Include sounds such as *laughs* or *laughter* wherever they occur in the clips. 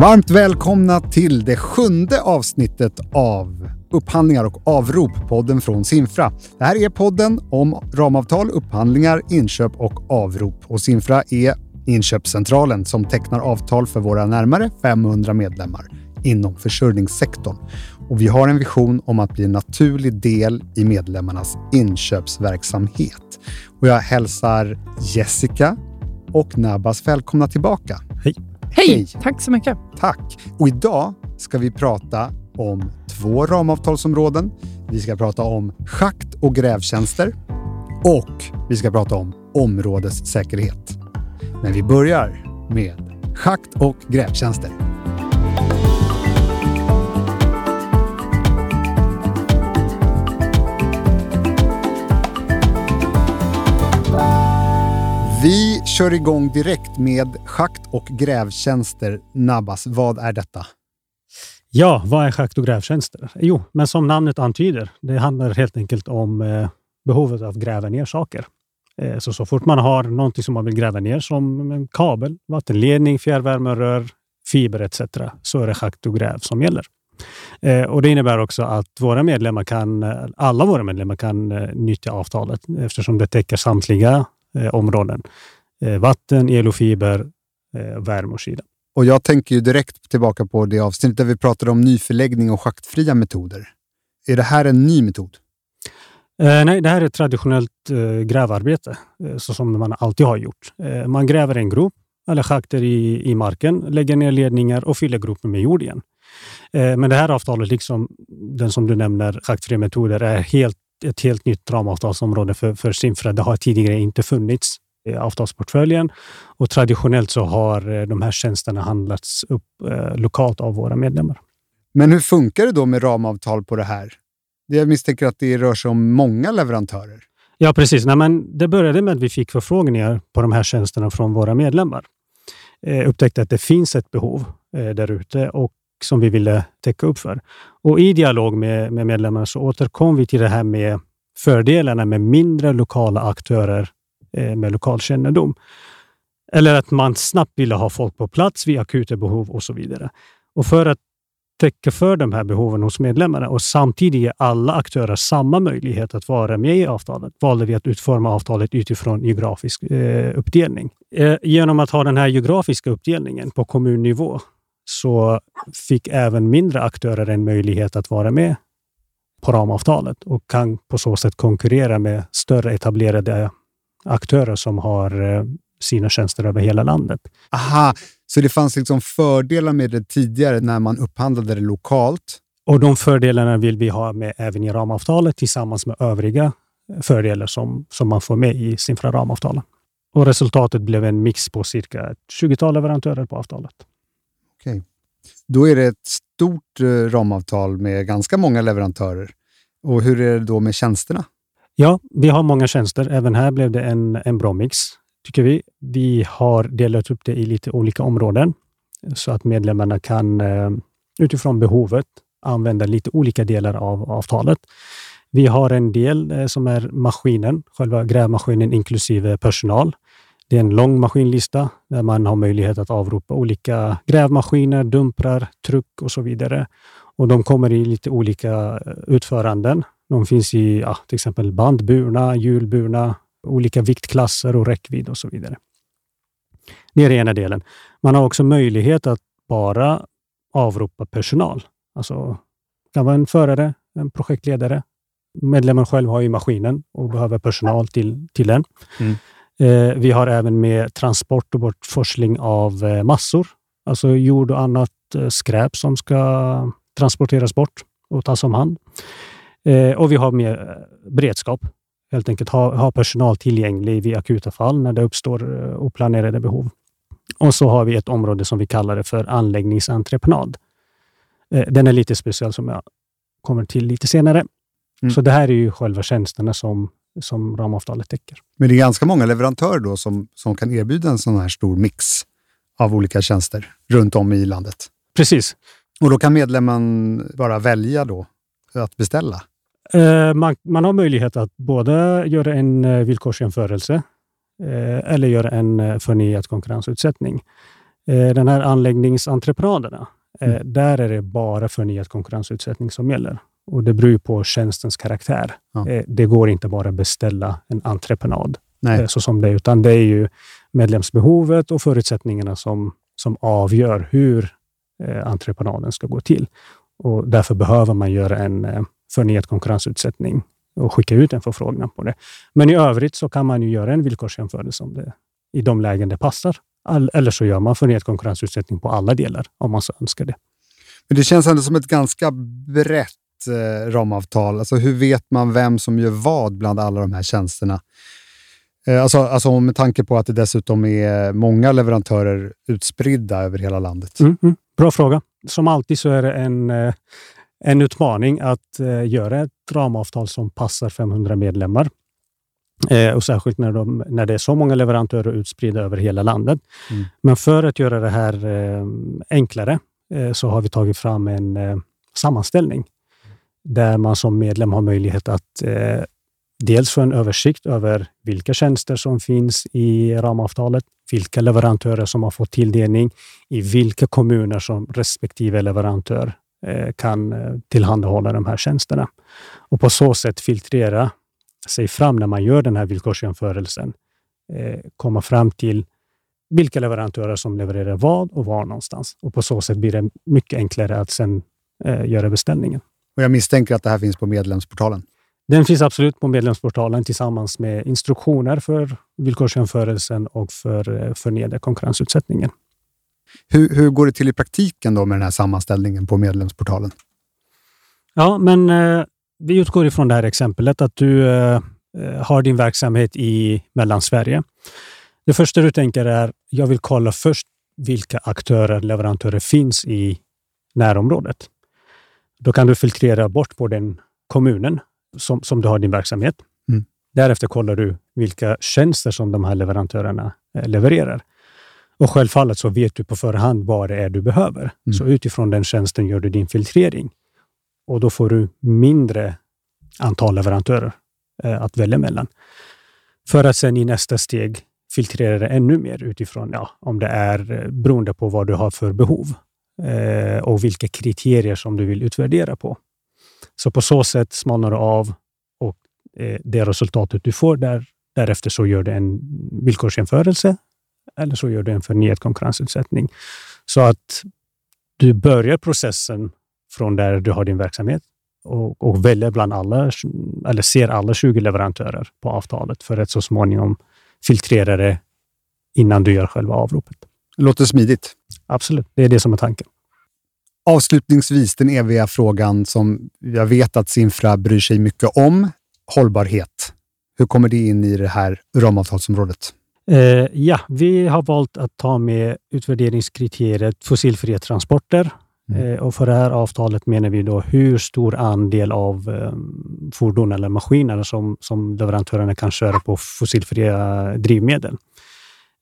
Varmt välkomna till det sjunde avsnittet av Upphandlingar och avrop, podden från Sinfra. Det här är podden om ramavtal, upphandlingar, inköp och avrop. Och Sinfra är inköpscentralen som tecknar avtal för våra närmare 500 medlemmar inom försörjningssektorn. Och vi har en vision om att bli en naturlig del i medlemmarnas inköpsverksamhet. Och jag hälsar Jessica och Nabas välkomna tillbaka. Hej. Hej! Hej! Tack så mycket. Tack! Och idag ska vi prata om två ramavtalsområden. Vi ska prata om schakt och grävtjänster och vi ska prata om områdessäkerhet. Men vi börjar med schakt och grävtjänster. Vi kör igång direkt med schakt och grävtjänster. Nabas, vad är detta? Ja, vad är schakt och grävtjänster? Jo, men som namnet antyder, det handlar helt enkelt om eh, behovet av att gräva ner saker. Eh, så, så fort man har någonting som man vill gräva ner, som en kabel, vattenledning, fjärrvärmerör, fiber etc., så är det schakt och gräv som gäller. Eh, och Det innebär också att våra medlemmar kan, eh, alla våra medlemmar kan eh, nyttja avtalet eftersom det täcker samtliga områden. Eh, vatten, el och fiber, eh, värme och kyla. Och jag tänker ju direkt tillbaka på det avsnittet där vi pratade om nyförläggning och schaktfria metoder. Är det här en ny metod? Eh, nej, det här är ett traditionellt eh, grävarbete, eh, så som man alltid har gjort. Eh, man gräver en grop eller schakter i, i marken, lägger ner ledningar och fyller gropen med jord igen. Eh, men det här avtalet, liksom den som du nämner, schaktfria metoder, är helt, ett helt nytt ramavtalsområde för, för Simfra. Det har tidigare inte funnits i avtalsportföljen och traditionellt så har eh, de här tjänsterna handlats upp eh, lokalt av våra medlemmar. Men hur funkar det då med ramavtal på det här? Jag misstänker att det rör sig om många leverantörer. Ja, precis. Nej, men det började med att vi fick förfrågningar på de här tjänsterna från våra medlemmar. Eh, upptäckte att det finns ett behov eh, där ute som vi ville täcka upp för. Och I dialog med, med medlemmarna så återkom vi till det här med fördelarna med mindre lokala aktörer eh, med lokalkännedom. Eller att man snabbt ville ha folk på plats vid akuta behov och så vidare. Och för att täcka för de här behoven hos medlemmarna och samtidigt ge alla aktörer samma möjlighet att vara med i avtalet valde vi att utforma avtalet utifrån geografisk eh, uppdelning. Eh, genom att ha den här geografiska uppdelningen på kommunnivå så fick även mindre aktörer en möjlighet att vara med på ramavtalet och kan på så sätt konkurrera med större etablerade aktörer som har eh, sina tjänster över hela landet. Aha, så det fanns liksom fördelar med det tidigare när man upphandlade det lokalt? Och de fördelarna vill vi ha med även i ramavtalet tillsammans med övriga fördelar som, som man får med i Simfra ramavtalen. Och resultatet blev en mix på cirka 20-tal leverantörer på avtalet. Okej. Okay. Då är det ett stort eh, ramavtal med ganska många leverantörer. Och hur är det då med tjänsterna? Ja, vi har många tjänster. Även här blev det en, en bra mix, tycker vi. Vi har delat upp det i lite olika områden så att medlemmarna kan eh, utifrån behovet använda lite olika delar av avtalet. Vi har en del eh, som är maskinen, själva grävmaskinen inklusive personal. Det är en lång maskinlista där man har möjlighet att avropa olika grävmaskiner, dumprar, truck och så vidare. Och De kommer i lite olika eh, utföranden. De finns i ja, till exempel bandburna, hjulburna, olika viktklasser och räckvidd och så vidare. Det är den ena delen. Man har också möjlighet att bara avropa personal. Alltså, det kan vara en förare, en projektledare. Medlemmen själv har ju maskinen och behöver personal till, till den. Mm. Eh, vi har även med transport och bortforsling av eh, massor, alltså jord och annat eh, skräp som ska transporteras bort och tas om hand. Och vi har med beredskap, helt enkelt ha, ha personal tillgänglig vid akuta fall när det uppstår oplanerade behov. Och så har vi ett område som vi kallar det för anläggningsentreprenad. Den är lite speciell som jag kommer till lite senare. Mm. Så det här är ju själva tjänsterna som som ramavtalet täcker. Men det är ganska många leverantörer då som, som kan erbjuda en sån här stor mix av olika tjänster runt om i landet? Precis. Och då kan medlemmen bara välja då att beställa? Eh, man, man, har möjlighet att både göra en eh, villkorsjämförelse eh, eller göra en förnyad konkurrensutsättning. Den här anläggningsentreprenaderna, mm. där är det bara förnyad konkurrensutsättning som gäller. Och Det beror på tjänstens karaktär. Ja. Eh, det går inte bara att beställa en entreprenad Nej. så som det är, utan det är ju medlemsbehovet och förutsättningarna som, som avgör hur entreprenaden ska gå till. Och Därför behöver man göra en förnyad konkurrensutsättning och skicka ut en förfrågan på det. Men i övrigt så kan man ju göra en villkorsjämförelse om det, i de lägen det passar. All, eller så gör man förnyad konkurrensutsättning på alla delar om man så önskar det. Men det känns ändå som ett ganska brett eh, ramavtal. Alltså hur vet man vem som gör vad bland alla de här tjänsterna? Eh, alltså, alltså med tanke på att det dessutom är många leverantörer utspridda över hela landet. Mm, mm. Bra fråga. Som alltid så är det en, eh, en utmaning att eh, göra ett ramavtal som passar 500 medlemmar. Eh, och Särskilt när, de, när det är så många leverantörer utspridda över hela landet. Mm. Men för att göra det här eh, enklare eh, så har vi tagit fram en eh, sammanställning där man som medlem har möjlighet att eh, dels få en översikt över vilka tjänster som finns i ramavtalet, vilka leverantörer som har fått tilldelning, i vilka kommuner som respektive leverantör eh, kan eh, tillhandahålla de här tjänsterna. Och på så sätt filtrera sig fram när man gör den här villkorsjämförelsen. Eh, komma fram till vilka leverantörer som levererar vad och var någonstans. Och På så sätt blir det mycket enklare att sen eh, göra beställningen. Och Jag misstänker att det här finns på medlemsportalen? Den finns absolut på medlemsportalen tillsammans med instruktioner för villkorsjämförelsen och för, eh, för nedre konkurrensutsättningen. Hur, hur går det till i praktiken då med den här sammanställningen på medlemsportalen? Ja, men eh, vi utgår ifrån det här exemplet att du eh, eh, har din verksamhet i Mellansverige. Det första du tänker är, jag vill kolla först vilka aktörer, leverantörer finns i närområdet. Då kan du filtrera bort på den kommunen som, som du har din verksamhet. Mm. Därefter kollar du vilka tjänster som de här leverantörerna eh, levererar. Och självfallet så vet du på förhand vad det är du behöver. Mm. Så utifrån den tjänsten gör du din filtrering och då får du mindre antal leverantörer eh, att välja mellan. För att sen i nästa steg filtrera det ännu mer utifrån ja, om det är eh, beroende på vad du har för behov eh, Eh, och vilka kriterier som du vill utvärdera på. Så på så sätt smalnar du av och eh, det resultatet du får där, därefter så gör du en villkorsjämförelse eller så gör du en förnyad konkurrensutsättning. Så att du börjar processen från där du har din verksamhet och, och väljer bland alla, eller ser alla 20 leverantörer på avtalet för att så småningom filtrera det innan du gör själva avropet. Låter smidigt. Absolut, det är det som är tanken. Avslutningsvis den eviga frågan som jag vet att Sinfra bryr sig mycket om. Hållbarhet. Hur kommer det in i det här ramavtalsområdet? Eh, ja, vi har valt att ta med utvärderingskriteriet fossilfria transporter Mm. Eh, och för det här avtalet menar vi då hur stor andel av eh, fordon eller maskiner som, som leverantörerna kan köra på fossilfria drivmedel.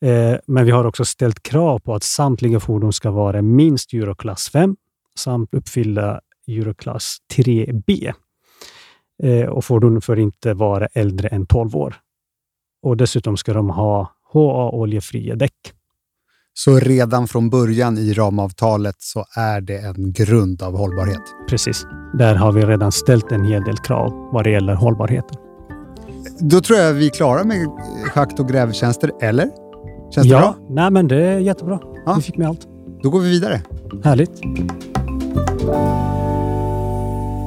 Eh, men vi har också ställt krav på att samtliga fordon ska vara minst Euroklass 5 samt uppfylla Euroklass 3B. Och fordonen får inte vara äldre än 12 år. Och dessutom ska de ha HA-oljefria däck. Så redan från början i ramavtalet så är det en grund av hållbarhet. Precis. Där har vi redan ställt en hel del krav vad det gäller hållbarheten. Då tror jag vi är klara med schakt och grävtjänster, eller? Känns det ja, bra? Nej, men det är jättebra. Ja. Vi fick med allt. Då går vi vidare. Härligt.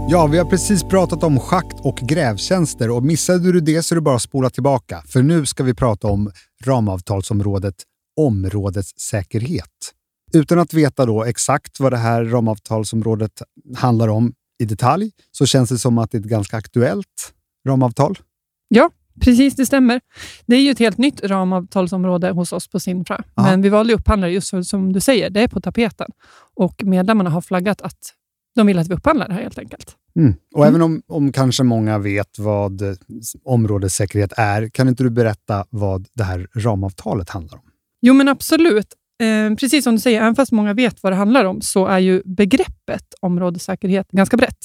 Ja, vi har precis pratat om schakt och grävtjänster och missade du det så är det bara att spola tillbaka. För nu ska vi prata om ramavtalsområdet områdessäkerhet. Utan att veta då exakt vad det här ramavtalsområdet handlar om i detalj så känns det som att det är ett ganska aktuellt ramavtal. Ja, precis det stämmer. Det är ju ett helt nytt ramavtalsområde hos oss på Sinfra, Aha. men vi valde upphandlare just för, som du säger, det är på tapeten och medlemmarna har flaggat att de vill att vi upphandlar det här helt enkelt. Mm. Och mm. även om, om kanske många vet vad områdessäkerhet är, kan inte du berätta vad det här ramavtalet handlar om? Jo, men absolut. Eh, precis som du säger, även fast många vet vad det handlar om, så är ju begreppet områdessäkerhet ganska brett.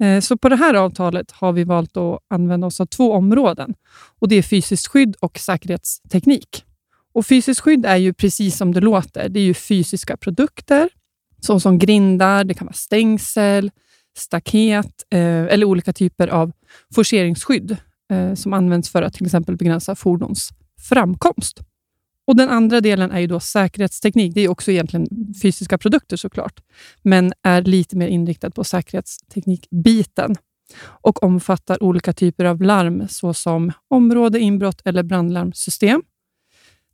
Eh, så på det här avtalet har vi valt att använda oss av två områden. och Det är fysiskt skydd och säkerhetsteknik. Och Fysiskt skydd är ju precis som det låter. Det är ju fysiska produkter, såsom grindar, det kan vara stängsel, staket eh, eller olika typer av forceringsskydd eh, som används för att till exempel begränsa fordons framkomst. Och Den andra delen är ju då säkerhetsteknik. Det är också egentligen fysiska produkter såklart, men är lite mer inriktad på säkerhetsteknikbiten och omfattar olika typer av larm såsom område, inbrott eller brandlarmsystem.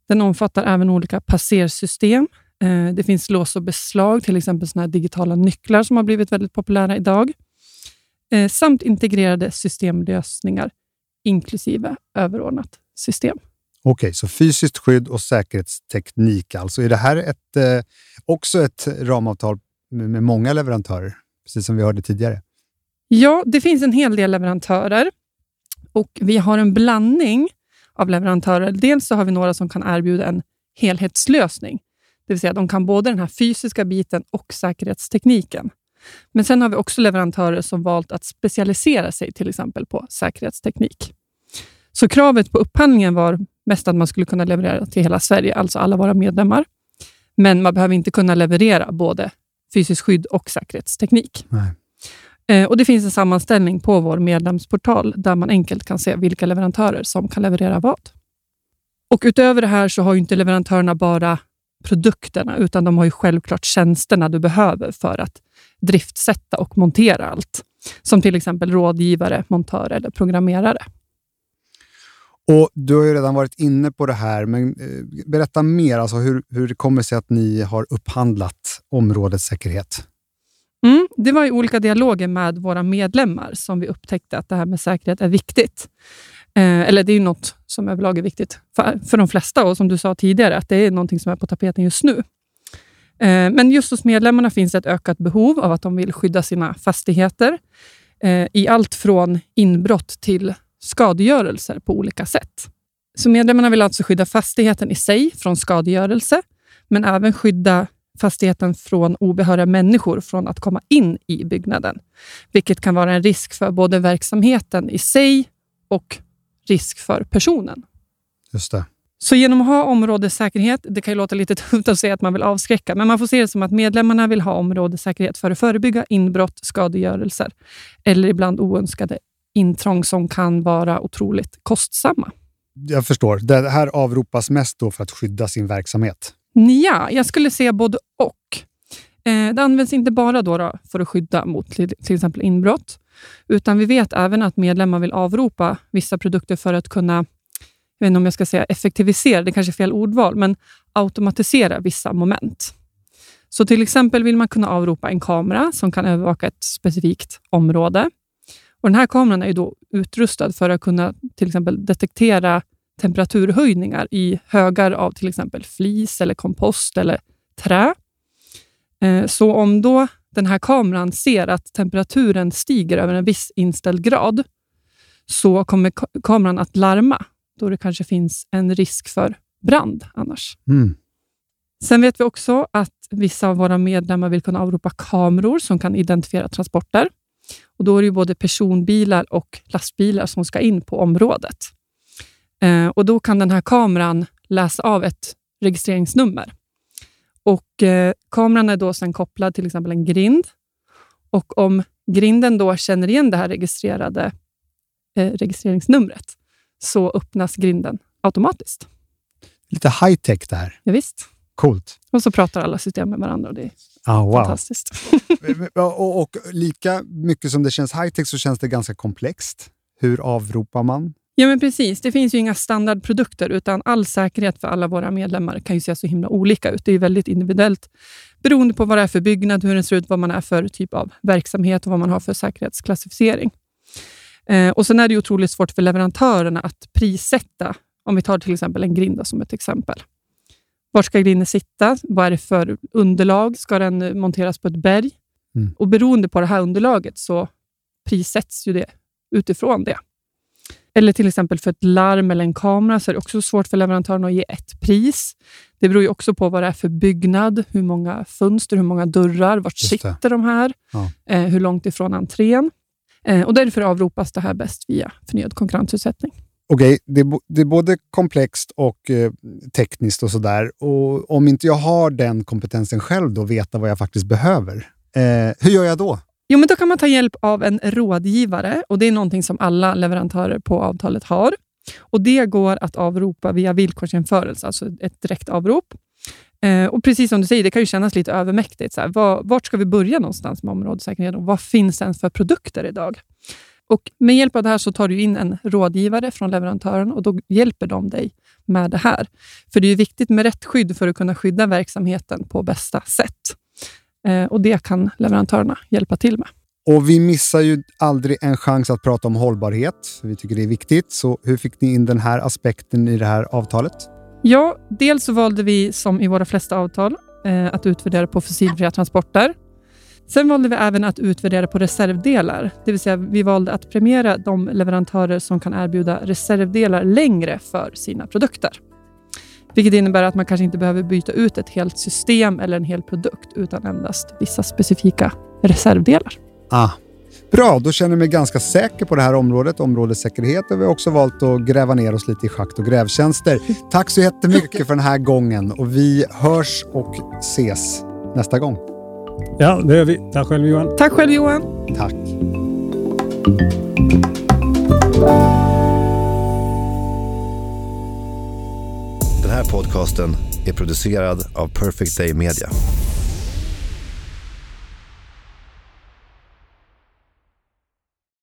Den omfattar även olika passersystem. Eh, det finns lås och beslag, till exempel såna digitala nycklar som har blivit väldigt populära idag. Eh, samt integrerade systemlösningar, inklusive överordnat system. Okej, så fysiskt skydd och säkerhetsteknik alltså. Är det här ett, eh, också ett ramavtal med, med många leverantörer, precis som vi hörde tidigare? Ja, det finns en hel del leverantörer och vi har en blandning av leverantörer. Dels så har vi några som kan erbjuda en helhetslösning, det vill säga de kan både den här fysiska biten och säkerhetstekniken. Men sen har vi också leverantörer som valt att specialisera sig till exempel på säkerhetsteknik. Så kravet på upphandlingen var mest att man skulle kunna leverera till hela Sverige, alltså alla våra medlemmar. Men man behöver inte kunna leverera både fysiskt skydd och säkerhetsteknik. Nej. Eh, och Det finns en sammanställning på vår medlemsportal där man enkelt kan se vilka leverantörer som kan leverera vad. Och Utöver det här så har inte leverantörerna bara produkterna, utan de har ju självklart tjänsterna du behöver för att driftsätta och montera allt. Som till exempel rådgivare, montör eller programmerare. Och Du har ju redan varit inne på det här, men eh, berätta mer. Alltså hur, hur det kommer sig att ni har upphandlat områdets säkerhet? Mm, det var i olika dialoger med våra medlemmar som vi upptäckte att det här med säkerhet är viktigt. Eh, eller det är ju något som överlag är viktigt för, för de flesta och som du sa tidigare, att det är något som är på tapeten just nu. Eh, men just hos medlemmarna finns ett ökat behov av att de vill skydda sina fastigheter eh, i allt från inbrott till skadegörelser på olika sätt. Så Medlemmarna vill alltså skydda fastigheten i sig från skadegörelse, men även skydda fastigheten från obehöriga människor från att komma in i byggnaden, vilket kan vara en risk för både verksamheten i sig och risk för personen. Just det. Så genom att ha områdessäkerhet, det kan ju låta lite *laughs* tufft att säga att man vill avskräcka, men man får se det som att medlemmarna vill ha områdessäkerhet för att förebygga inbrott, skadegörelser eller ibland oönskade intrång som kan vara otroligt kostsamma. Jag förstår. Det här avropas mest då för att skydda sin verksamhet? Ja, jag skulle säga både och. Eh, det används inte bara då, då för att skydda mot till, till exempel inbrott, utan vi vet även att medlemmar vill avropa vissa produkter för att kunna, jag vet inte om jag ska säga effektivisera, det kanske är fel ordval, men automatisera vissa moment. Så till exempel vill man kunna avropa en kamera som kan övervaka ett specifikt område. Och Den här kameran är då utrustad för att kunna till exempel detektera temperaturhöjningar i högar av till exempel flis, eller kompost eller trä. Eh, så om då den här kameran ser att temperaturen stiger över en viss inställd grad, så kommer kameran att larma då det kanske finns en risk för brand annars. Mm. Sen vet vi också att vissa av våra medlemmar vill kunna avropa kameror som kan identifiera transporter. Och Då är det både personbilar och lastbilar som ska in på området. Eh, och Då kan den här kameran läsa av ett registreringsnummer. Och eh, Kameran är då sedan kopplad till exempel en grind. Och Om grinden då känner igen det här registrerade eh, registreringsnumret så öppnas grinden automatiskt. Lite high-tech det här. Ja, visst. Coolt. Och så pratar alla system med varandra och det är oh, wow. fantastiskt. *laughs* och, och, lika mycket som det känns high-tech så känns det ganska komplext. Hur avropar man? Ja, men precis. Det finns ju inga standardprodukter, utan all säkerhet för alla våra medlemmar kan ju se så himla olika ut. Det är väldigt individuellt beroende på vad det är för byggnad, hur den ser ut, vad man är för typ av verksamhet och vad man har för säkerhetsklassificering. Eh, och Sen är det otroligt svårt för leverantörerna att prissätta. Om vi tar till exempel en grind som ett exempel. Var ska grinden sitta? Vad är det för underlag? Ska den monteras på ett berg? Mm. Och Beroende på det här underlaget så prissätts ju det utifrån det. Eller till exempel för ett larm eller en kamera så är det också svårt för leverantören att ge ett pris. Det beror ju också på vad det är för byggnad, hur många fönster, hur många dörrar, vart sitter de här, ja. eh, hur långt ifrån entrén. Eh, och därför avropas det här bäst via förnyad konkurrensutsättning. Okej, okay, det, det, är både komplext och eh, tekniskt och sådär. Och om inte jag har den kompetensen själv då, veta vad jag faktiskt behöver, eh, hur gör jag då? Jo, men då kan man ta hjälp av en rådgivare och det är någonting som alla leverantörer på avtalet har. Och Det går att avropa via villkorsjämförelse, alltså ett direkt avrop. Eh, och Precis som du säger, det kan ju kännas lite övermäktigt. Så här, var, vart ska vi börja någonstans med områdessäkerhet och vad finns det ens för produkter idag? Och Med hjälp av det här så tar du in en rådgivare från leverantören och då hjälper de dig med det här. För det är viktigt med rätt skydd för att kunna skydda verksamheten på bästa sätt. Eh, och Det kan leverantörerna hjälpa till med. Och Vi missar ju aldrig en chans att prata om hållbarhet. Vi tycker det är viktigt. Så hur fick ni in den här aspekten i det här avtalet? Ja, dels valde vi, som i våra flesta avtal, eh, att utvärdera på fossilfria transporter. Sen valde vi även att utvärdera på reservdelar, det vill säga vi valde att premiera de leverantörer som kan erbjuda reservdelar längre för sina produkter. Vilket innebär att man kanske inte behöver byta ut ett helt system eller en hel produkt, utan endast vissa specifika reservdelar. Ah, Bra, då känner jag mig ganska säker på det här området, områdessäkerhet. Och vi har också valt att gräva ner oss lite i schakt och grävtjänster. Tack så jättemycket *laughs* för den här gången och vi hörs och ses nästa gång. Ja, det gör vi. Tack själv Johan. Tack själv Johan. Tack. Den här podcasten är producerad av Perfect Day Media.